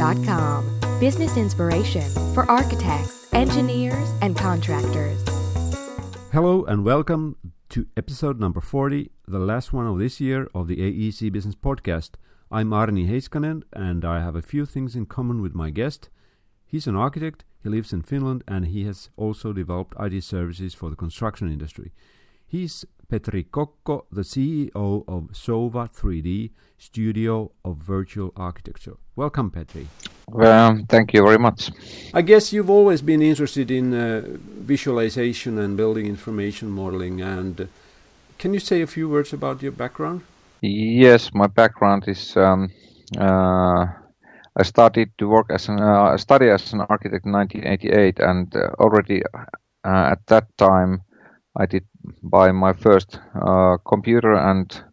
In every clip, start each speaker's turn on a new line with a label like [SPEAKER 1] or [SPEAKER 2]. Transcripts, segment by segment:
[SPEAKER 1] virva.com. Business inspiration for architects, engineers, and contractors.
[SPEAKER 2] Hello and welcome to episode number 40, the last one of this year of the AEC Business Podcast. I'm Aarni Heiskanen and I have a few things in common with my guest. He's an architect, he lives in Finland, and he has also developed IT services for the construction industry. He's Petri Kokko, the CEO of Sova 3D, Studio of Virtual Architecture. Welcome, Petri.
[SPEAKER 3] Well, thank you very much.
[SPEAKER 2] I guess you've always been interested in uh, visualization and building information modeling. And uh, can you say a few words about your background?
[SPEAKER 3] Yes, my background is um, uh, I started to work as an uh, study as an architect in 1988, and uh, already uh, at that time I did buy my first uh, computer and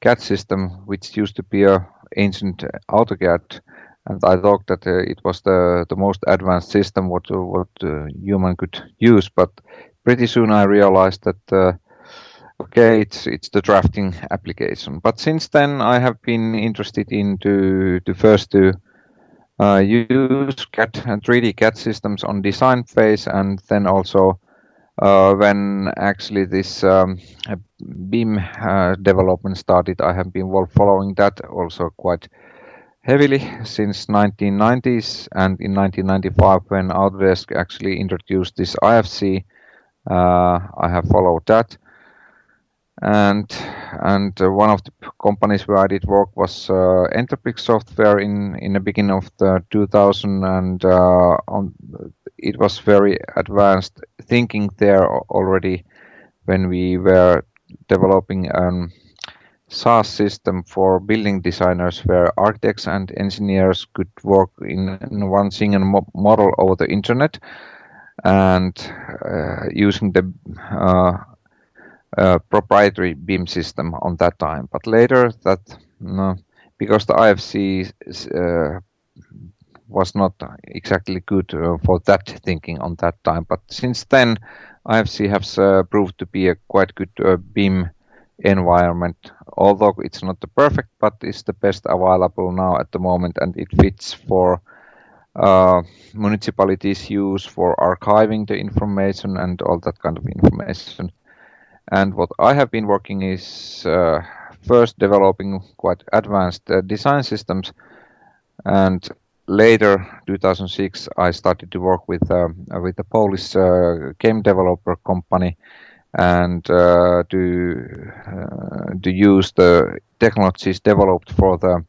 [SPEAKER 3] CAD system, which used to be a ancient AutoCAD, and I thought that uh, it was the the most advanced system what what uh, human could use. But pretty soon I realized that uh, okay, it's it's the drafting application. But since then I have been interested into to first to uh, use CAD and 3D CAD systems on design phase, and then also uh, when actually this um, BIM uh, development started, I have been following that also quite heavily since 1990s and in 1995 when Autodesk actually introduced this IFC uh, I have followed that. And and uh, one of the companies where I did work was uh, Software in in the beginning of the 2000 and uh, on it was very advanced thinking there already when we were developing a SaaS system for building designers where architects and engineers could work in, in one single mo model over the internet and uh, using the uh, uh, proprietary BIM system on that time. But later, that because the IFC uh, was not exactly good uh, for that thinking on that time. But since then, IFC has uh, proved to be a quite good uh, BIM environment. Although it's not the perfect, but it's the best available now at the moment, and it fits for uh, municipalities' use for archiving the information and all that kind of information. And what I have been working is uh, first developing quite advanced uh, design systems, and later, 2006, I started to work with uh, with a Polish uh, game developer company, and uh, to uh, to use the technologies developed for the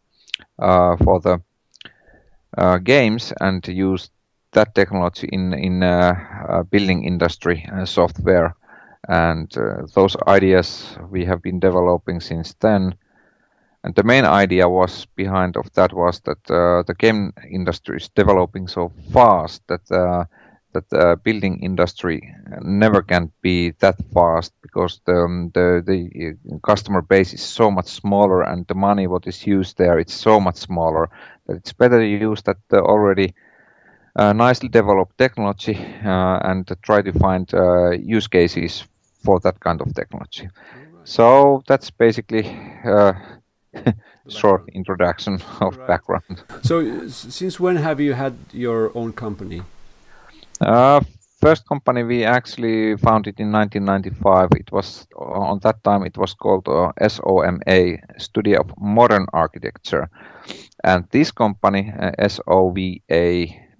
[SPEAKER 3] for the games and to use that technology in in building industry software. And uh, those ideas we have been developing since then and the main idea was behind of that was that uh, the game industry is developing so fast that uh, that the building industry never can be that fast because the, um, the the customer base is so much smaller and the money what is used there it's so much smaller that it's better to use that uh, already uh, nicely developed technology uh, and try to find use cases for that kind of technology. Right. So that's basically uh, short introduction of right. background.
[SPEAKER 2] So since when have you had your own company?
[SPEAKER 3] Uh, first company we actually founded in 1995. It was on that time it was called uh, SOMA, Studio of Modern Architecture, and this company uh, SOVA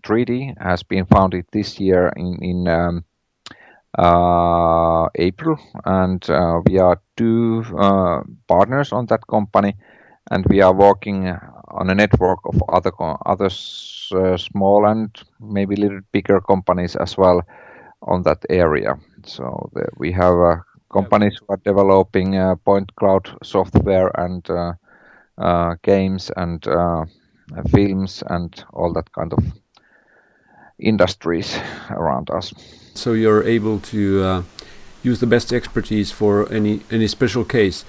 [SPEAKER 3] 3D has been founded this year in in um, uh, April, and uh, we are two uh, partners on that company, and we are working on a network of other other small and maybe little bigger companies as well on that area. So the, we have uh, companies who are developing uh, point cloud software and uh, games and films and all that kind of industries around us.
[SPEAKER 2] So you're able to uh, use the best expertise for any any special case.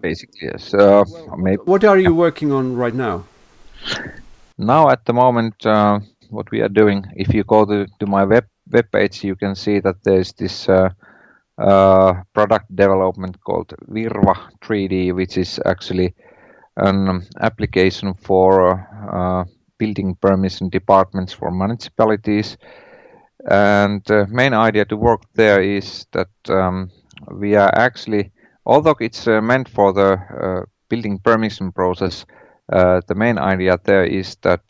[SPEAKER 3] Basically, yes. Uh,
[SPEAKER 2] what are you working on right now?
[SPEAKER 3] Now, at the moment, uh, what we are doing, if you go to, to my web web page, you can see that there's this uh, uh, product development called Virva 3D, which is actually an application for uh, building permission departments for municipalities. And the main idea to work there is that um, we are actually, although it's uh, meant for the uh, building permission process, uh, the main idea there is that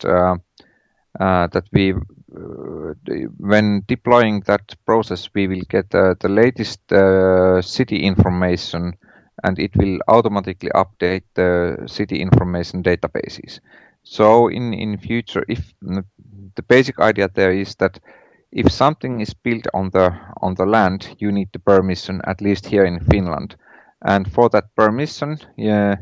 [SPEAKER 3] that we when deploying that process, we will get the latest city information and it will automatically update the city information databases. So in, in future, if the basic idea there is that if something is built on the on the land, you need the permission, at least here in Finland. And for that permission, yeah,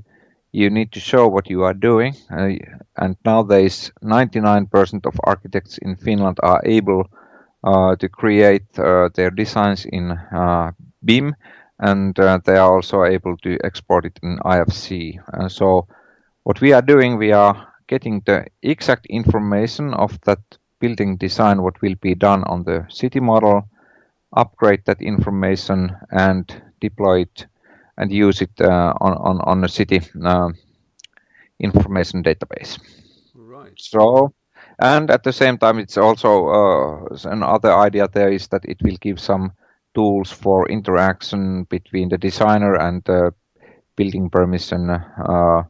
[SPEAKER 3] you need to show what you are doing. Uh, and nowadays, 99% of architects in Finland are able uh, to create uh, their designs in uh, BIM, and uh, they are also able to export it in IFC. and so, what we are doing, we are getting the exact information of that building design, what will be done on the city model, upgrade that information, and deploy it and use it uh, on, on, on a city uh, information database.
[SPEAKER 2] Right.
[SPEAKER 3] So, and at the same time, it's also uh, another idea there is that it will give some tools for interaction between the designer and the building permission uh,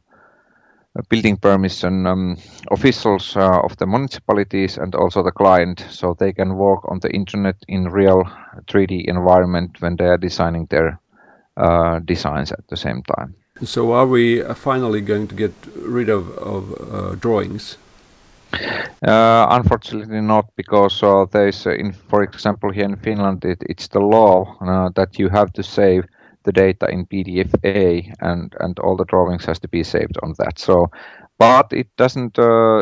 [SPEAKER 3] building permission um, officials uh, of the municipalities and also the client so they can work on the internet in real 3D environment when they are designing their uh, designs at the same time.
[SPEAKER 2] So, are we uh, finally going to get rid of, of uh, drawings?
[SPEAKER 3] Uh, unfortunately, not because uh, there is, in, for example, here in Finland, it, it's the law that you have to save the data in PDFA, and and all the drawings has to be saved on that. So, but it doesn't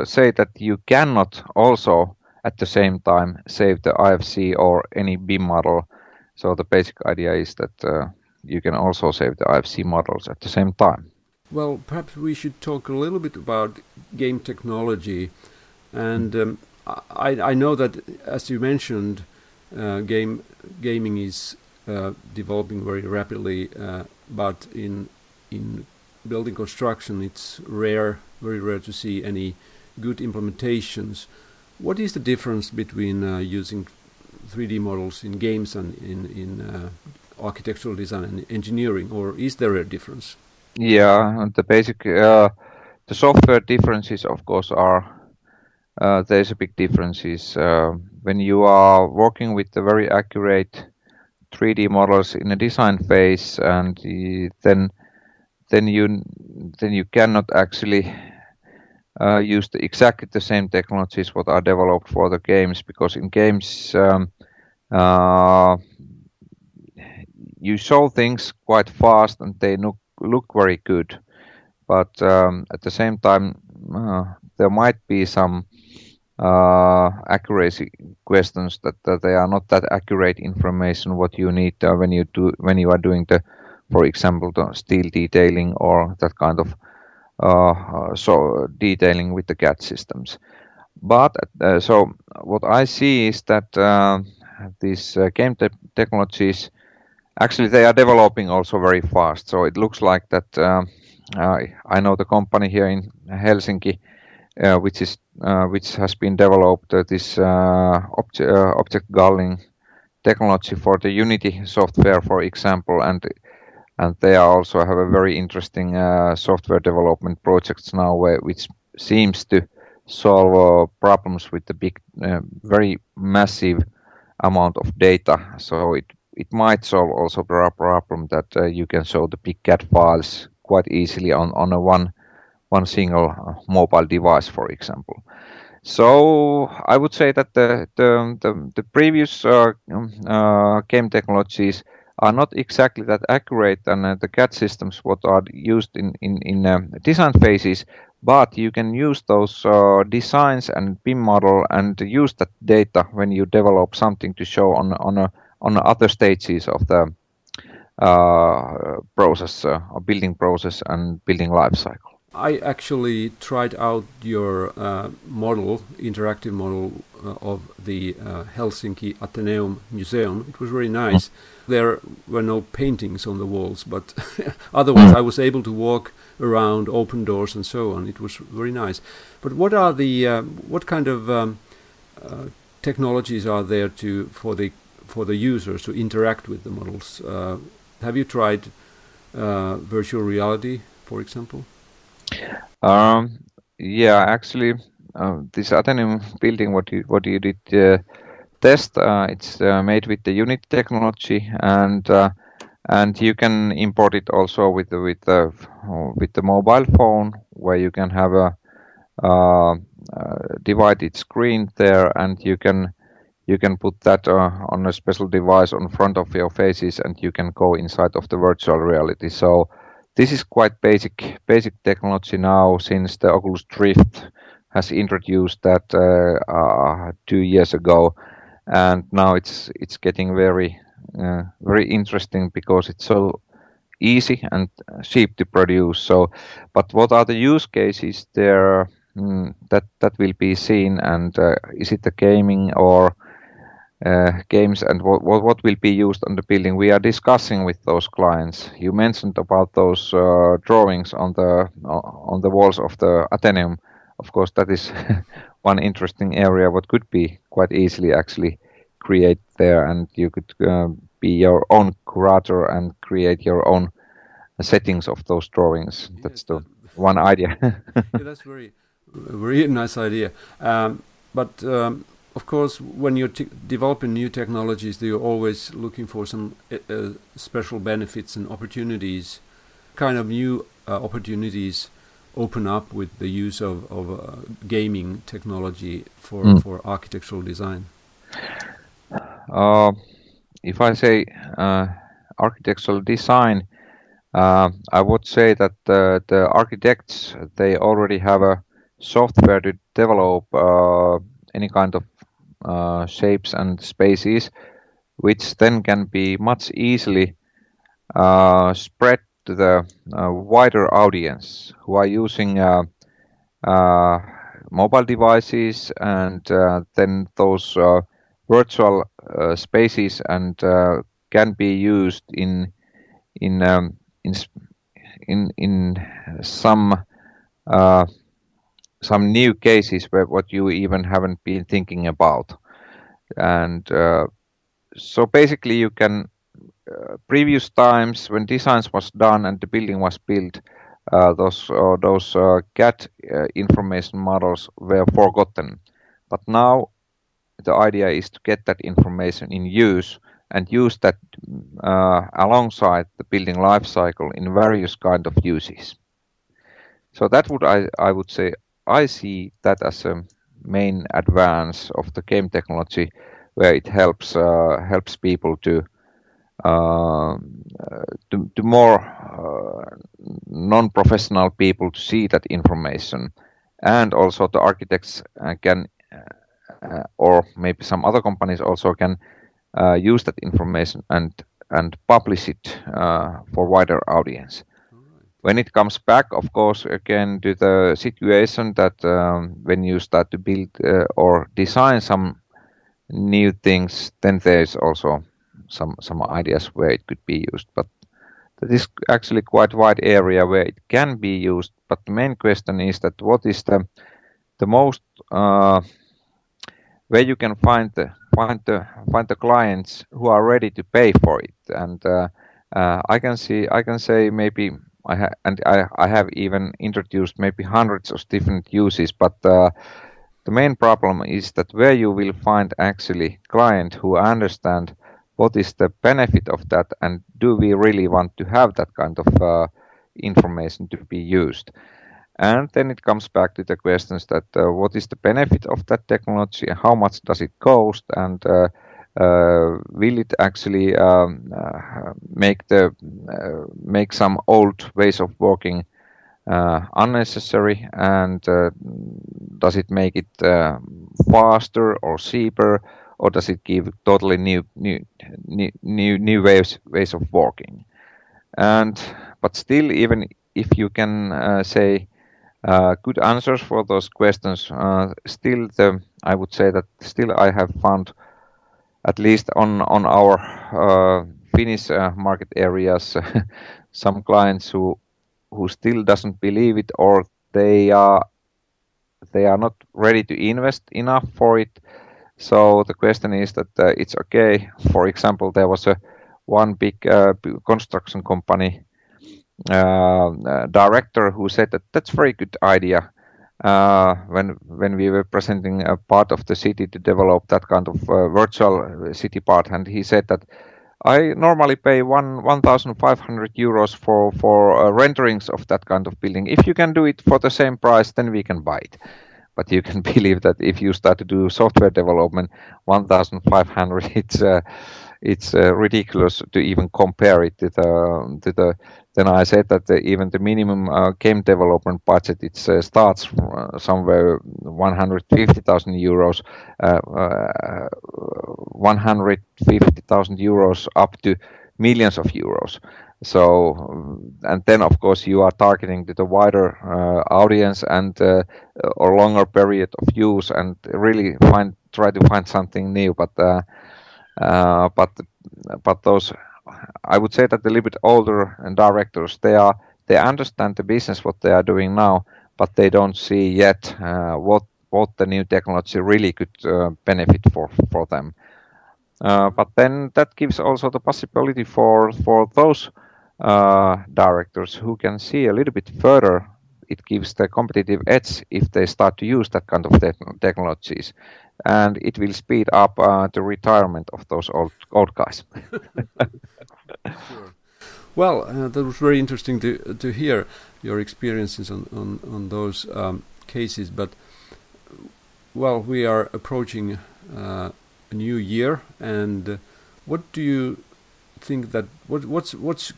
[SPEAKER 3] say that you cannot also at the same time save the IFC or any BIM model. So the basic idea is that uh, you can also save the IFC models at the same time.
[SPEAKER 2] Well, perhaps we should talk a little bit about game technology. And um, I, I, know that, as you mentioned, uh, game gaming is uh, developing very rapidly, uh, but in in building construction, it's rare, very rare to see any good implementations. What is the difference between uh, using 3D models in games and in in uh, architectural design and engineering, or is there a difference?
[SPEAKER 3] Yeah, the basic uh, the software differences, of course, are uh, there's a big differences uh, when you are working with the very accurate 3D models in a design phase, and then then you then you cannot actually uh, use the, exactly the same technologies what are developed for the games because in games um, uh, you show things quite fast and they look look very good, but um, at the same time uh, there might be some uh, accuracy questions that, that, they are not that accurate information what you need uh, when you do when you are doing the, for example, the steel detailing or that kind of uh, uh, so detailing with the CAD systems. But uh, so what I see is that these game te technologies actually they are developing also very fast. So it looks like that uh, I know the company here in Helsinki, uh, which is uh, which has been developed uh, this uh, obje uh, object culling technology for the Unity software, for example, and and they also have a very interesting software development projects now, where, which seems to solve problems with the big, very massive amount of data. So it it might solve also the problem that uh, you can show the big CAD files quite easily on, on a one, one single uh, mobile device, for example. So I would say that the the, the, the previous uh, um, uh, game technologies are not exactly that accurate than uh, the CAD systems what are used in in, in uh, design phases, but you can use those uh, designs and BIM model and use that data when you develop something to show on on a on other stages of the uh, process uh, building process and building life cycle.
[SPEAKER 2] I actually tried out your uh, model, interactive model uh, of the uh, Helsinki Ateneum Museum. It was very nice. Mm. There were no paintings on the walls, but otherwise mm. I was able to walk around, open doors, and so on. It was very nice. But what are the uh, what kind of um, uh, technologies are there to for the for the users to interact with the models? Uh, have you tried virtual reality, for example?
[SPEAKER 3] Um, yeah, actually, uh, this Ateneum building, what you what you did uh, test, uh, it's uh, made with the Unity technology, and uh, and you can import it also with the, with the with the mobile phone, where you can have a uh, divided screen there, and you can you can put that on a special device on front of your faces, and you can go inside of the virtual reality. So this is quite basic basic technology now since the Oculus Rift has introduced that uh, uh, two years ago, and now it's it's getting very uh, very interesting because it's so easy and cheap to produce. So, but what are the use cases there? Mm, that that will be seen, and uh, is it the gaming or uh, games and what, what, what will be used on the building. We are discussing with those clients. You mentioned about those uh, drawings on the on the walls of the Ateneum. Of course, that is one interesting area. What could be quite easily actually create there, and you could uh, be your own curator and create your own settings of those drawings. Yes, that's the that, one idea.
[SPEAKER 2] yeah, that's very very nice idea. Um, but um, of course, when you're developing new technologies, you're always looking for some uh, uh, special benefits and opportunities. Kind of new uh, opportunities open up with the use of, of uh, gaming technology for, mm. for architectural design.
[SPEAKER 3] Uh, if I say uh, architectural design, I would say that the architects they already have a software to develop any kind of uh, shapes and spaces, which then can be much easily uh, spread to the uh, wider audience who are using uh, uh, mobile devices and uh, then those virtual spaces and can be used in in um, in in in some some new cases where what you even haven't been thinking about. And uh, so basically you can uh, previous times when designs was done and the building was built uh, those uh, those uh, uh, information models were forgotten. But now the idea is to get that information in use and use that alongside the building life cycle in various kind of uses. So that would I, I would say I see that as a main advance of the game technology, where it helps uh, helps people to uh, to, to, more uh, non-professional people to see that information, and also the architects uh, can, uh, or maybe some other companies also can uh, use that information and and publish it for wider audience when it comes back, of course, again to the situation that um, when you start to build uh, or design some new things, then there's also some some ideas where it could be used. But that is actually quite wide area where it can be used. But the main question is that what is the the most uh, where you can find the find the find the clients who are ready to pay for it and uh, uh, I can see I can say maybe I ha- and I, I have even introduced maybe hundreds of different uses, but uh, the main problem is that where you will find actually client who understand what is the benefit of that and do we really want to have that kind of uh, information to be used. And then it comes back to the questions that uh, what is the benefit of that technology, how much does it cost, and uh, will it actually um, uh, make the uh, make some old ways of working unnecessary and does it make it faster or cheaper or does it give totally new new new new ways ways of working and but still even if you can uh, say uh, good answers for those questions. Uh, still, the I would say that still I have found, at least on on our uh, Finnish uh, market areas, some clients who who still doesn't believe it or they are they are not ready to invest enough for it. So the question is that uh, it's okay. For example, there was a one big uh, construction company uh, director who said that that's very good idea. Uh, when when we were presenting a part of the city to develop that kind of uh, virtual city part, and he said that I normally pay one 1,500 euros for for uh, renderings of that kind of building. If you can do it for the same price, then we can buy it. But you can believe that if you start to do software development, 1,500 it's uh, it's uh, ridiculous to even compare it to the to the then I said that the, even the minimum uh, game development budget it uh, starts uh, somewhere 150,000 euros, uh, uh, 150,000 euros up to millions of euros. So, and then of course you are targeting to the wider audience and or longer period of use, and really find try to find something new. But but but those I would say that the little bit older directors they are they understand the business what they are doing now, but they don't see yet uh, what what the new technology really could uh, benefit for for them. Uh, but then that gives also the possibility for for those uh, directors who can see a little bit further. It gives the competitive edge if they start to use that kind of te technologies and it will speed up uh, the retirement of those old old guys.
[SPEAKER 2] sure. Well, uh, that was very interesting to to hear your experiences on on on those um, cases. But well, we are approaching uh, a new year, and what do you think that what what's what's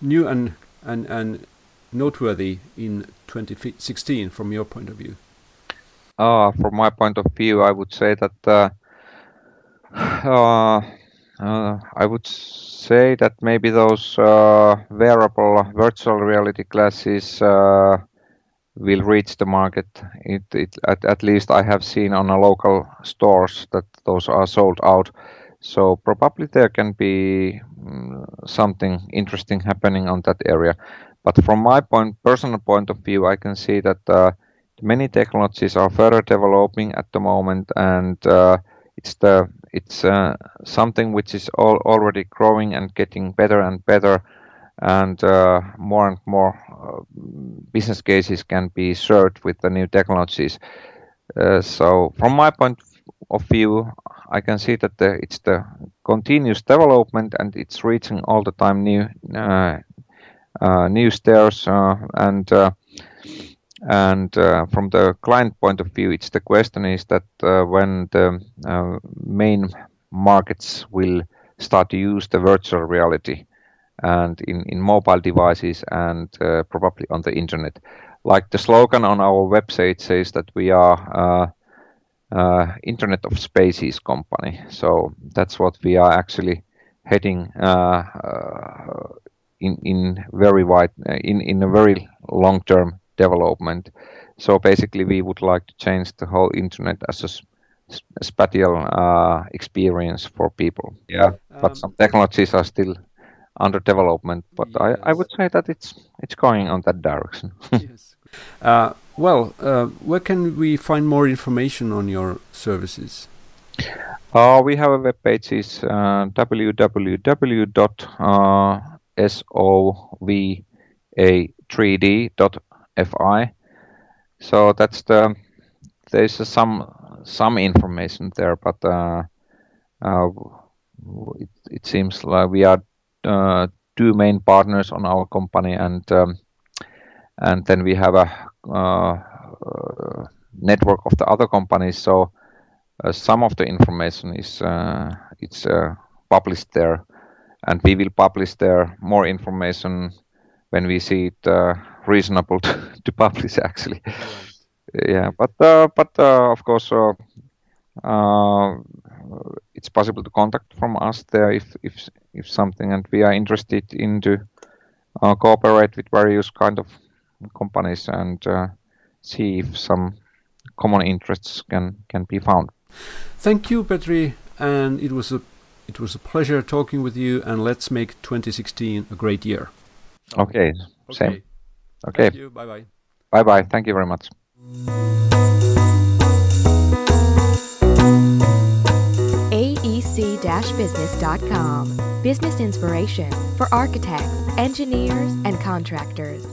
[SPEAKER 2] new and and and noteworthy in 2016 from your point of view?
[SPEAKER 3] Uh, from my point of view, I would say that uh, uh, uh I would say that maybe those uh, wearable virtual reality glasses uh, will reach the market. It, it at, at least I have seen on a local stores that those are sold out. So probably there can be um, something interesting happening on that area. But from my point, personal point of view, I can see that many technologies are further developing at the moment, and uh, it's the it's uh, something which is all already growing and getting better and better, and uh, more and more uh, business cases can be served with the new technologies. Uh, so, from my point of view, I can see that the, it's the continuous development and it's reaching all the time new uh, new stairs and and uh, from the client point of view, it's the question is that uh, when the uh, main markets will start to use the virtual reality and in, in mobile devices and uh, probably on the internet. Like the slogan on our website says that we are uh, uh, Internet of Spaces company. So that's what we are actually heading in in very wide in in a very long term development. So basically, we would like to change the whole internet as a spatial uh, experience for people. Yeah, um, but some technologies are still under development. But yes. I, I would say that it's it's going on that direction.
[SPEAKER 2] yes. Uh, well, uh, where can we find more information on your services?
[SPEAKER 3] Uh, we have a web page is uh, www.sova3d.fi fi. So that's the there's some some information there, but uh, uh, it, it seems like we are uh, two main partners on our company, and um, and then we have a uh, network of the other companies. So uh, some of the information is uh, it's published there, and we will publish there more information when we see it reasonable to, to publish actually. Yeah, but uh, but uh, of course uh, uh, it's possible to contact from us there if if if something and we are interested into uh, cooperate with various kind of companies and uh, see if some common interests can can be found.
[SPEAKER 2] Thank you, Petri, and it was a it was a pleasure talking with you. And let's make 2016 a great year.
[SPEAKER 3] Okay, same. Okay.
[SPEAKER 2] Thank you. Bye bye.
[SPEAKER 3] Bye bye. Thank you very much.
[SPEAKER 1] aec-business.com. Business inspiration for architects, engineers, and contractors.